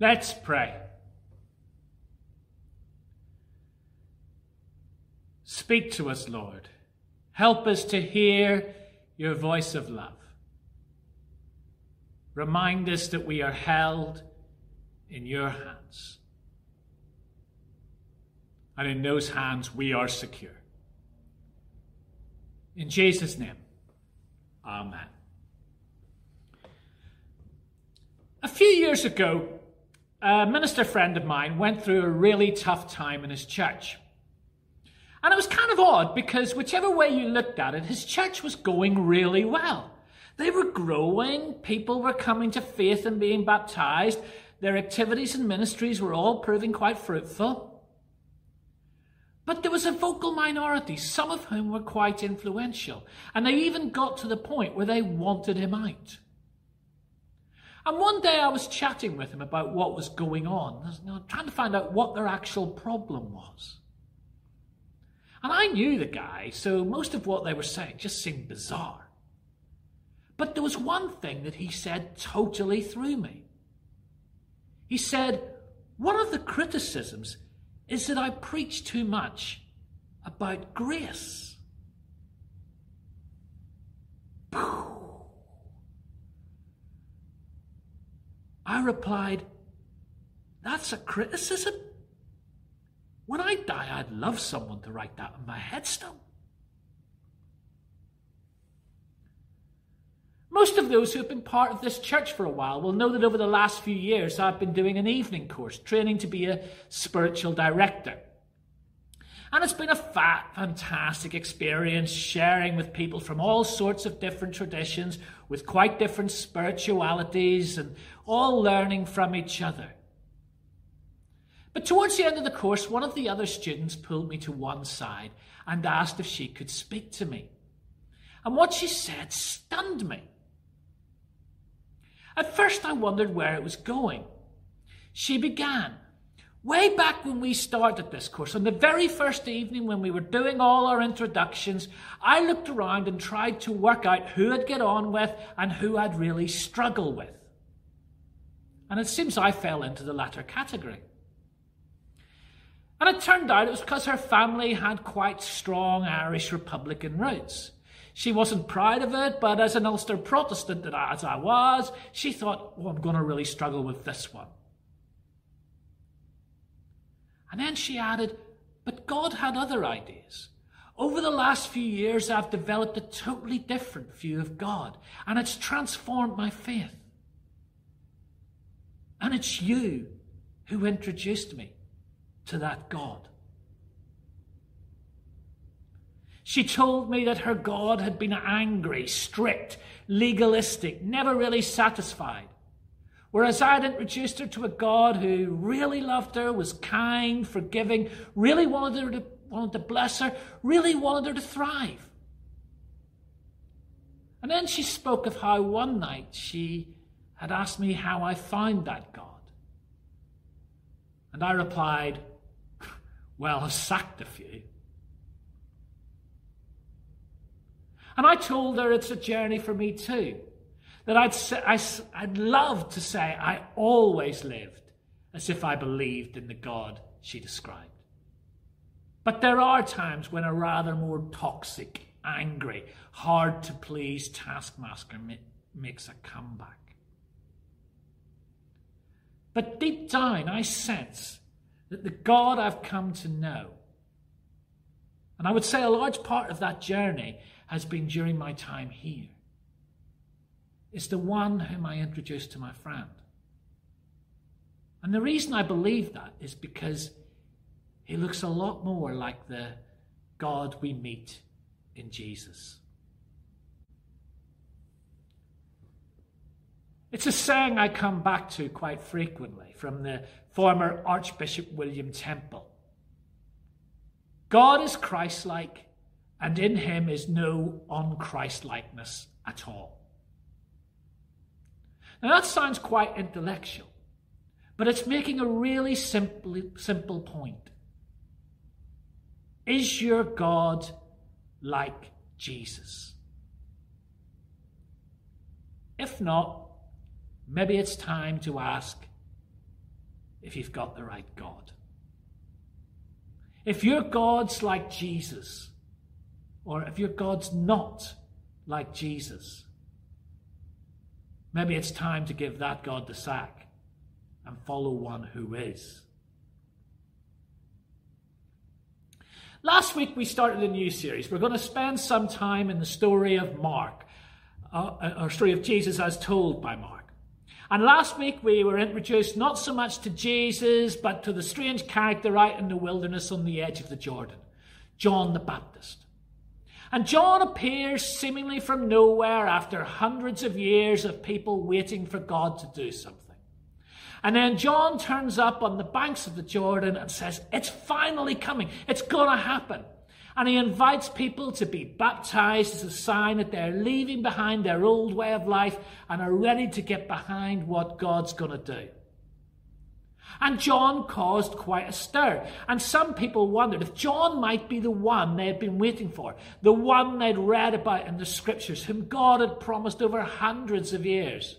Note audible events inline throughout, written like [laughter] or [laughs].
Let's pray. Speak to us, Lord. Help us to hear your voice of love. Remind us that we are held in your hands. And in those hands we are secure. In Jesus' name, Amen. A few years ago, a minister friend of mine went through a really tough time in his church. And it was kind of odd because, whichever way you looked at it, his church was going really well. They were growing, people were coming to faith and being baptized, their activities and ministries were all proving quite fruitful. But there was a vocal minority, some of whom were quite influential, and they even got to the point where they wanted him out. And one day I was chatting with him about what was going on, trying to find out what their actual problem was. And I knew the guy, so most of what they were saying just seemed bizarre. But there was one thing that he said totally threw me. He said, One of the criticisms is that I preach too much about grace. I replied, That's a criticism? When I die, I'd love someone to write that on my headstone. Most of those who have been part of this church for a while will know that over the last few years I've been doing an evening course, training to be a spiritual director. And it's been a fat, fantastic experience sharing with people from all sorts of different traditions, with quite different spiritualities, and all learning from each other. But towards the end of the course, one of the other students pulled me to one side and asked if she could speak to me. And what she said stunned me. At first, I wondered where it was going. She began. Way back when we started this course, on the very first evening when we were doing all our introductions, I looked around and tried to work out who I'd get on with and who I'd really struggle with. And it seems I fell into the latter category. And it turned out it was because her family had quite strong Irish Republican roots. She wasn't proud of it, but as an Ulster Protestant as I was, she thought, oh, I'm going to really struggle with this one. And then she added, but God had other ideas. Over the last few years, I've developed a totally different view of God, and it's transformed my faith. And it's you who introduced me to that God. She told me that her God had been angry, strict, legalistic, never really satisfied. Whereas I'd introduced her to a God who really loved her, was kind, forgiving, really wanted her to, wanted to bless her, really wanted her to thrive. And then she spoke of how one night she had asked me how I found that God. And I replied, Well, I've sacked a few. And I told her it's a journey for me too. That I'd, I, I'd love to say I always lived as if I believed in the God she described. But there are times when a rather more toxic, angry, hard to please taskmaster makes a comeback. But deep down, I sense that the God I've come to know, and I would say a large part of that journey has been during my time here. It's the one whom I introduced to my friend. And the reason I believe that is because he looks a lot more like the God we meet in Jesus. It's a saying I come back to quite frequently from the former Archbishop William Temple. God is Christ like, and in him is no unChristlikeness at all. Now that sounds quite intellectual, but it's making a really simple, simple point. Is your God like Jesus? If not, maybe it's time to ask, if you've got the right God. If your God's like Jesus, or if your God's not like Jesus, maybe it's time to give that God the sack and follow one who is. Last week we started a new series. We're going to spend some time in the story of Mark, uh, or story of Jesus as told by Mark. And last week we were introduced not so much to Jesus, but to the strange character out in the wilderness on the edge of the Jordan, John the Baptist. And John appears seemingly from nowhere after hundreds of years of people waiting for God to do something. And then John turns up on the banks of the Jordan and says, It's finally coming. It's going to happen. And he invites people to be baptized as a sign that they're leaving behind their old way of life and are ready to get behind what God's going to do. And John caused quite a stir. And some people wondered if John might be the one they had been waiting for, the one they'd read about in the scriptures, whom God had promised over hundreds of years.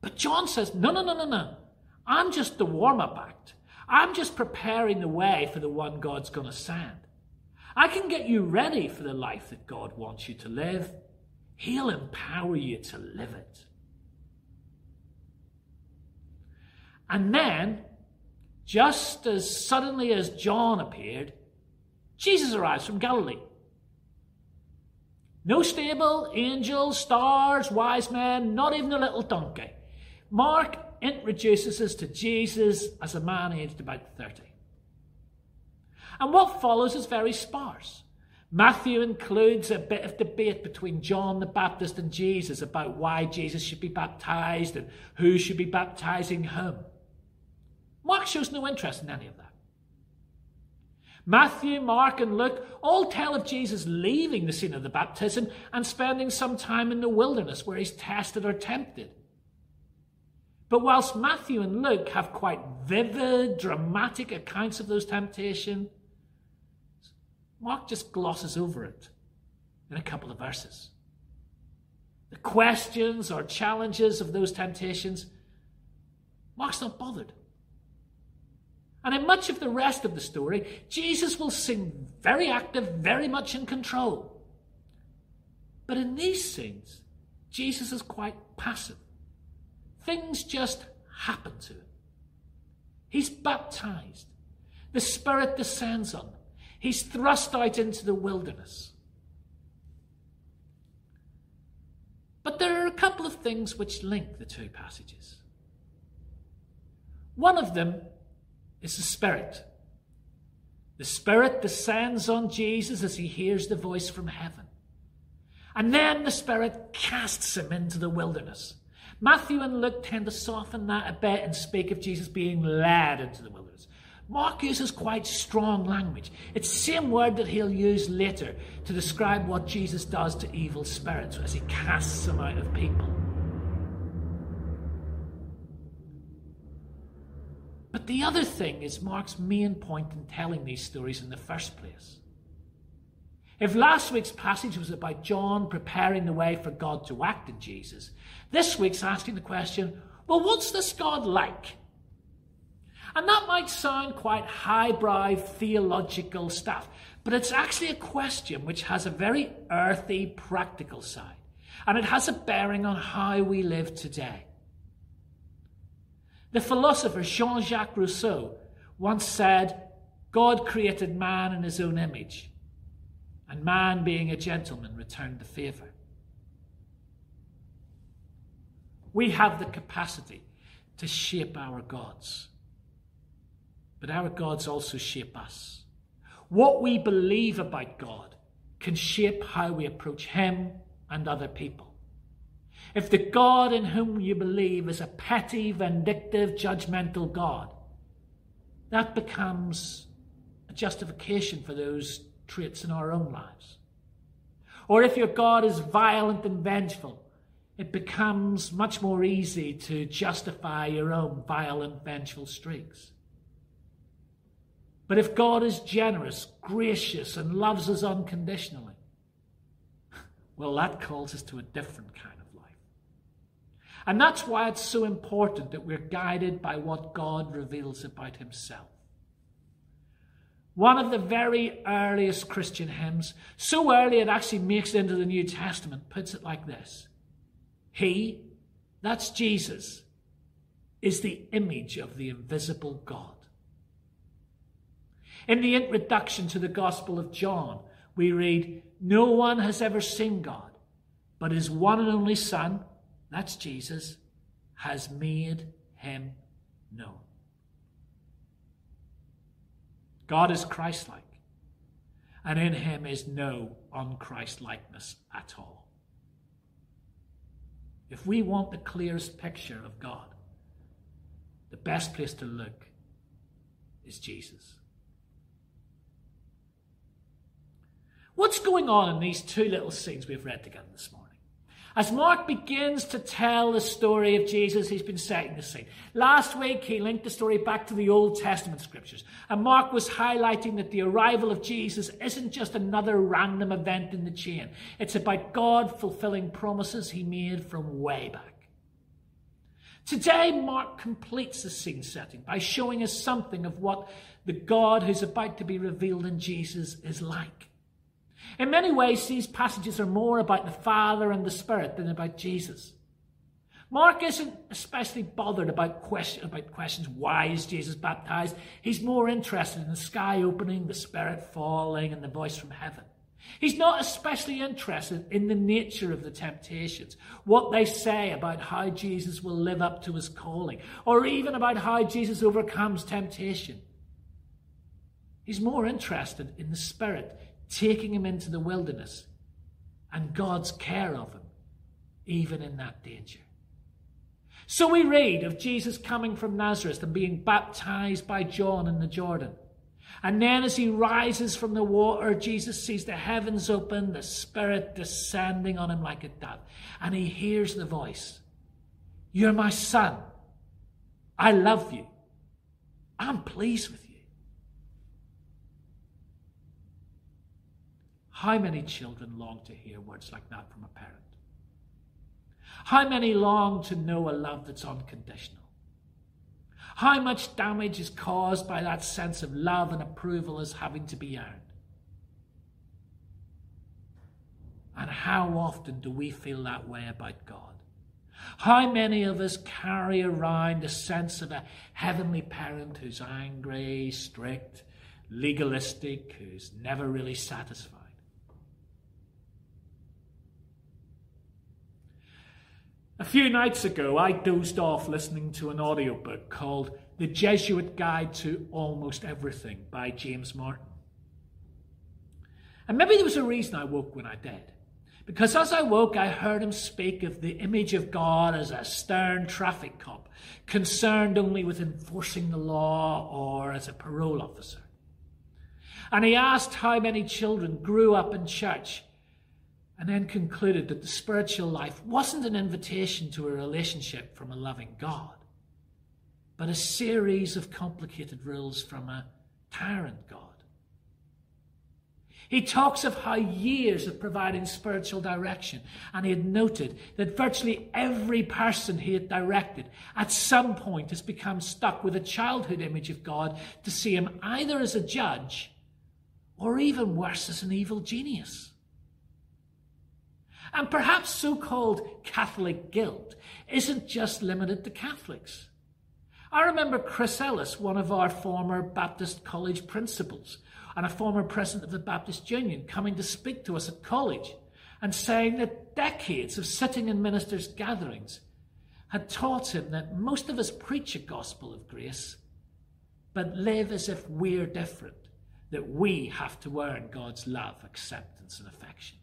But John says, no, no, no, no, no. I'm just the warm up act. I'm just preparing the way for the one God's going to send. I can get you ready for the life that God wants you to live. He'll empower you to live it. And then, just as suddenly as John appeared, Jesus arrives from Galilee. No stable, angels, stars, wise men, not even a little donkey. Mark introduces us to Jesus as a man aged about 30. And what follows is very sparse. Matthew includes a bit of debate between John the Baptist and Jesus about why Jesus should be baptized and who should be baptizing whom. Mark shows no interest in any of that. Matthew, Mark, and Luke all tell of Jesus leaving the scene of the baptism and spending some time in the wilderness where he's tested or tempted. But whilst Matthew and Luke have quite vivid, dramatic accounts of those temptations, Mark just glosses over it in a couple of verses. The questions or challenges of those temptations, Mark's not bothered. And in much of the rest of the story, Jesus will seem very active, very much in control. But in these scenes, Jesus is quite passive. Things just happen to him. He's baptized. The Spirit descends on him. He's thrust out into the wilderness. But there are a couple of things which link the two passages. One of them is the Spirit. The Spirit descends on Jesus as he hears the voice from heaven. And then the Spirit casts him into the wilderness. Matthew and Luke tend to soften that a bit and speak of Jesus being led into the wilderness. Mark uses quite strong language. It's the same word that he'll use later to describe what Jesus does to evil spirits as he casts them out of people. But the other thing is Mark's main point in telling these stories in the first place. If last week's passage was about John preparing the way for God to act in Jesus, this week's asking the question well, what's this God like? And that might sound quite highbrow theological stuff, but it's actually a question which has a very earthy, practical side. And it has a bearing on how we live today. The philosopher Jean Jacques Rousseau once said, God created man in his own image and man, being a gentleman, returned the favour. We have the capacity to shape our gods, but our gods also shape us. What we believe about God can shape how we approach Him and other people. If the God in whom you believe is a petty, vindictive, judgmental God, that becomes a justification for those traits in our own lives. Or if your God is violent and vengeful, it becomes much more easy to justify your own violent, vengeful streaks. But if God is generous, gracious, and loves us unconditionally, [laughs] well, that calls us to a different kind. And that's why it's so important that we're guided by what God reveals about himself. One of the very earliest Christian hymns, so early it actually makes it into the New Testament, puts it like this He, that's Jesus, is the image of the invisible God. In the introduction to the Gospel of John, we read, No one has ever seen God, but his one and only Son, that's Jesus, has made him known. God is Christ like, and in him is no unChristlikeness at all. If we want the clearest picture of God, the best place to look is Jesus. What's going on in these two little scenes we've read together this morning? As Mark begins to tell the story of Jesus, he's been setting the scene. Last week, he linked the story back to the Old Testament scriptures. And Mark was highlighting that the arrival of Jesus isn't just another random event in the chain, it's about God fulfilling promises he made from way back. Today, Mark completes the scene setting by showing us something of what the God who's about to be revealed in Jesus is like. In many ways, these passages are more about the Father and the Spirit than about Jesus. Mark isn't especially bothered about, question, about questions why is Jesus baptized? He's more interested in the sky opening, the Spirit falling, and the voice from heaven. He's not especially interested in the nature of the temptations, what they say about how Jesus will live up to his calling, or even about how Jesus overcomes temptation. He's more interested in the Spirit taking him into the wilderness and God's care of him, even in that danger. So we read of Jesus coming from Nazareth and being baptized by John in the Jordan. And then as he rises from the water, Jesus sees the heavens open, the Spirit descending on him like a dove. And he hears the voice You're my son. I love you. I'm pleased with you. How many children long to hear words like that from a parent? How many long to know a love that's unconditional? How much damage is caused by that sense of love and approval as having to be earned? And how often do we feel that way about God? How many of us carry around a sense of a heavenly parent who's angry, strict, legalistic, who's never really satisfied? A few nights ago, I dozed off listening to an audiobook called The Jesuit Guide to Almost Everything by James Martin. And maybe there was a reason I woke when I did. Because as I woke, I heard him speak of the image of God as a stern traffic cop, concerned only with enforcing the law or as a parole officer. And he asked how many children grew up in church and then concluded that the spiritual life wasn't an invitation to a relationship from a loving God, but a series of complicated rules from a tyrant God. He talks of how years of providing spiritual direction, and he had noted that virtually every person he had directed at some point has become stuck with a childhood image of God to see him either as a judge or even worse, as an evil genius. And perhaps so called Catholic guilt isn't just limited to Catholics. I remember Chris Ellis, one of our former Baptist college principals and a former president of the Baptist Union, coming to speak to us at college and saying that decades of sitting in ministers' gatherings had taught him that most of us preach a gospel of grace, but live as if we're different, that we have to earn God's love, acceptance, and affection.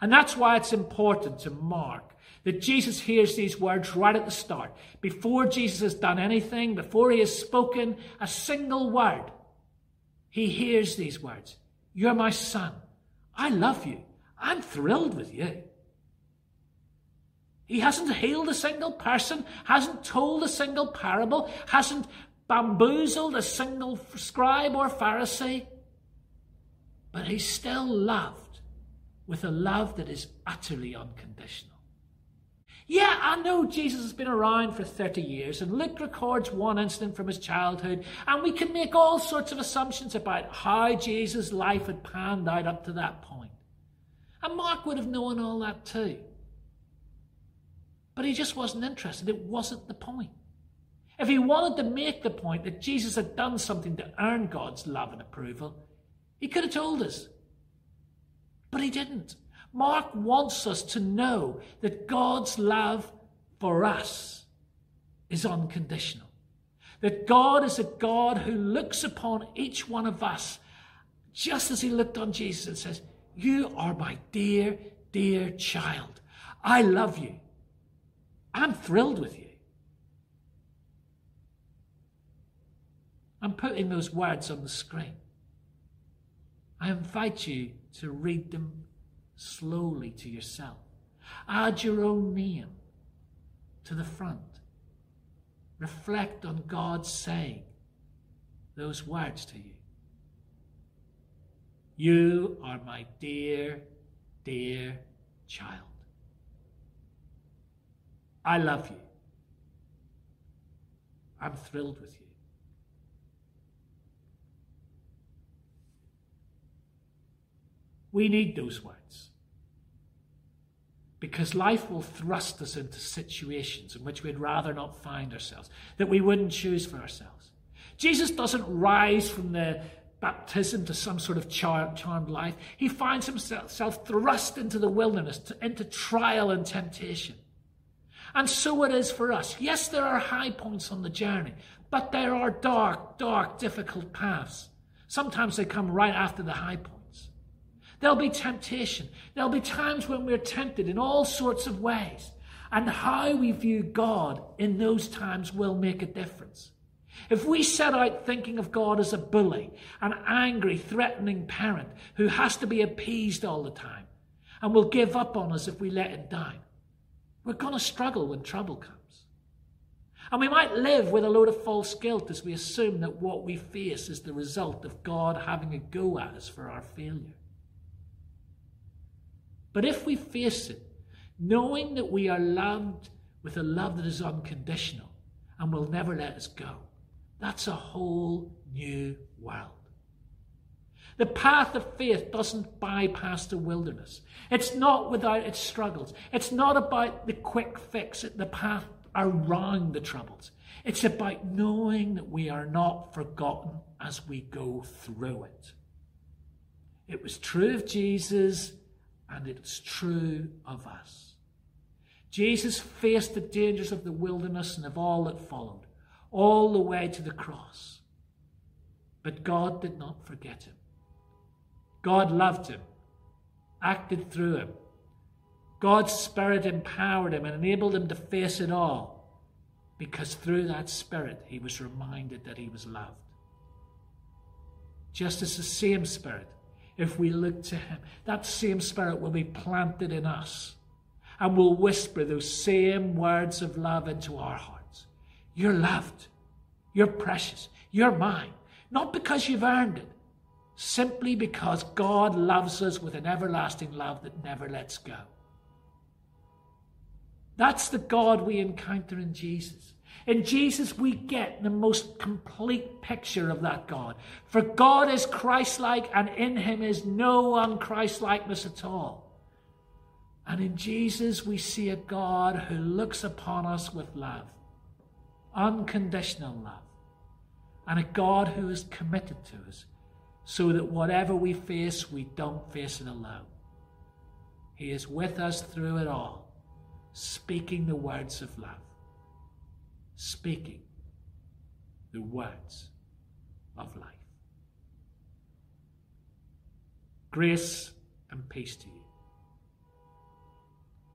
And that's why it's important to mark that Jesus hears these words right at the start. Before Jesus has done anything, before he has spoken a single word, he hears these words You're my son. I love you. I'm thrilled with you. He hasn't healed a single person, hasn't told a single parable, hasn't bamboozled a single scribe or Pharisee, but he's still loved with a love that is utterly unconditional. Yeah, I know Jesus has been around for 30 years, and Luke records one incident from his childhood, and we can make all sorts of assumptions about how Jesus' life had panned out up to that point. And Mark would have known all that too. But he just wasn't interested. It wasn't the point. If he wanted to make the point that Jesus had done something to earn God's love and approval, he could have told us. But he didn't. Mark wants us to know that God's love for us is unconditional. That God is a God who looks upon each one of us just as he looked on Jesus and says, You are my dear, dear child. I love you. I'm thrilled with you. I'm putting those words on the screen. I invite you to read them slowly to yourself. Add your own name to the front. Reflect on God saying those words to you. You are my dear, dear child. I love you. I'm thrilled with you. We need those words. Because life will thrust us into situations in which we'd rather not find ourselves, that we wouldn't choose for ourselves. Jesus doesn't rise from the baptism to some sort of charmed life. He finds himself thrust into the wilderness, into trial and temptation. And so it is for us. Yes, there are high points on the journey, but there are dark, dark, difficult paths. Sometimes they come right after the high point. There'll be temptation. There'll be times when we're tempted in all sorts of ways. And how we view God in those times will make a difference. If we set out thinking of God as a bully, an angry, threatening parent who has to be appeased all the time and will give up on us if we let him down, we're going to struggle when trouble comes. And we might live with a load of false guilt as we assume that what we face is the result of God having a go at us for our failure. But if we face it, knowing that we are loved with a love that is unconditional and will never let us go, that's a whole new world. The path of faith doesn't bypass the wilderness. It's not without its struggles. It's not about the quick fix, the path around the troubles. It's about knowing that we are not forgotten as we go through it. It was true of Jesus and it's true of us. Jesus faced the dangers of the wilderness and of all that followed, all the way to the cross. But God did not forget him. God loved him, acted through him. God's Spirit empowered him and enabled him to face it all because through that Spirit he was reminded that he was loved. Just as the same Spirit if we look to Him. That same Spirit will be planted in us and will whisper those same words of love into our hearts. You're loved. You're precious. You're mine. Not because you've earned it, simply because God loves us with an everlasting love that never lets go. That's the God we encounter in Jesus. In Jesus, we get the most complete picture of that God. For God is Christ like, and in him is no unChristlikeness at all. And in Jesus, we see a God who looks upon us with love, unconditional love, and a God who is committed to us so that whatever we face, we don't face it alone. He is with us through it all, speaking the words of love speaking the words of life. Grace and peace to you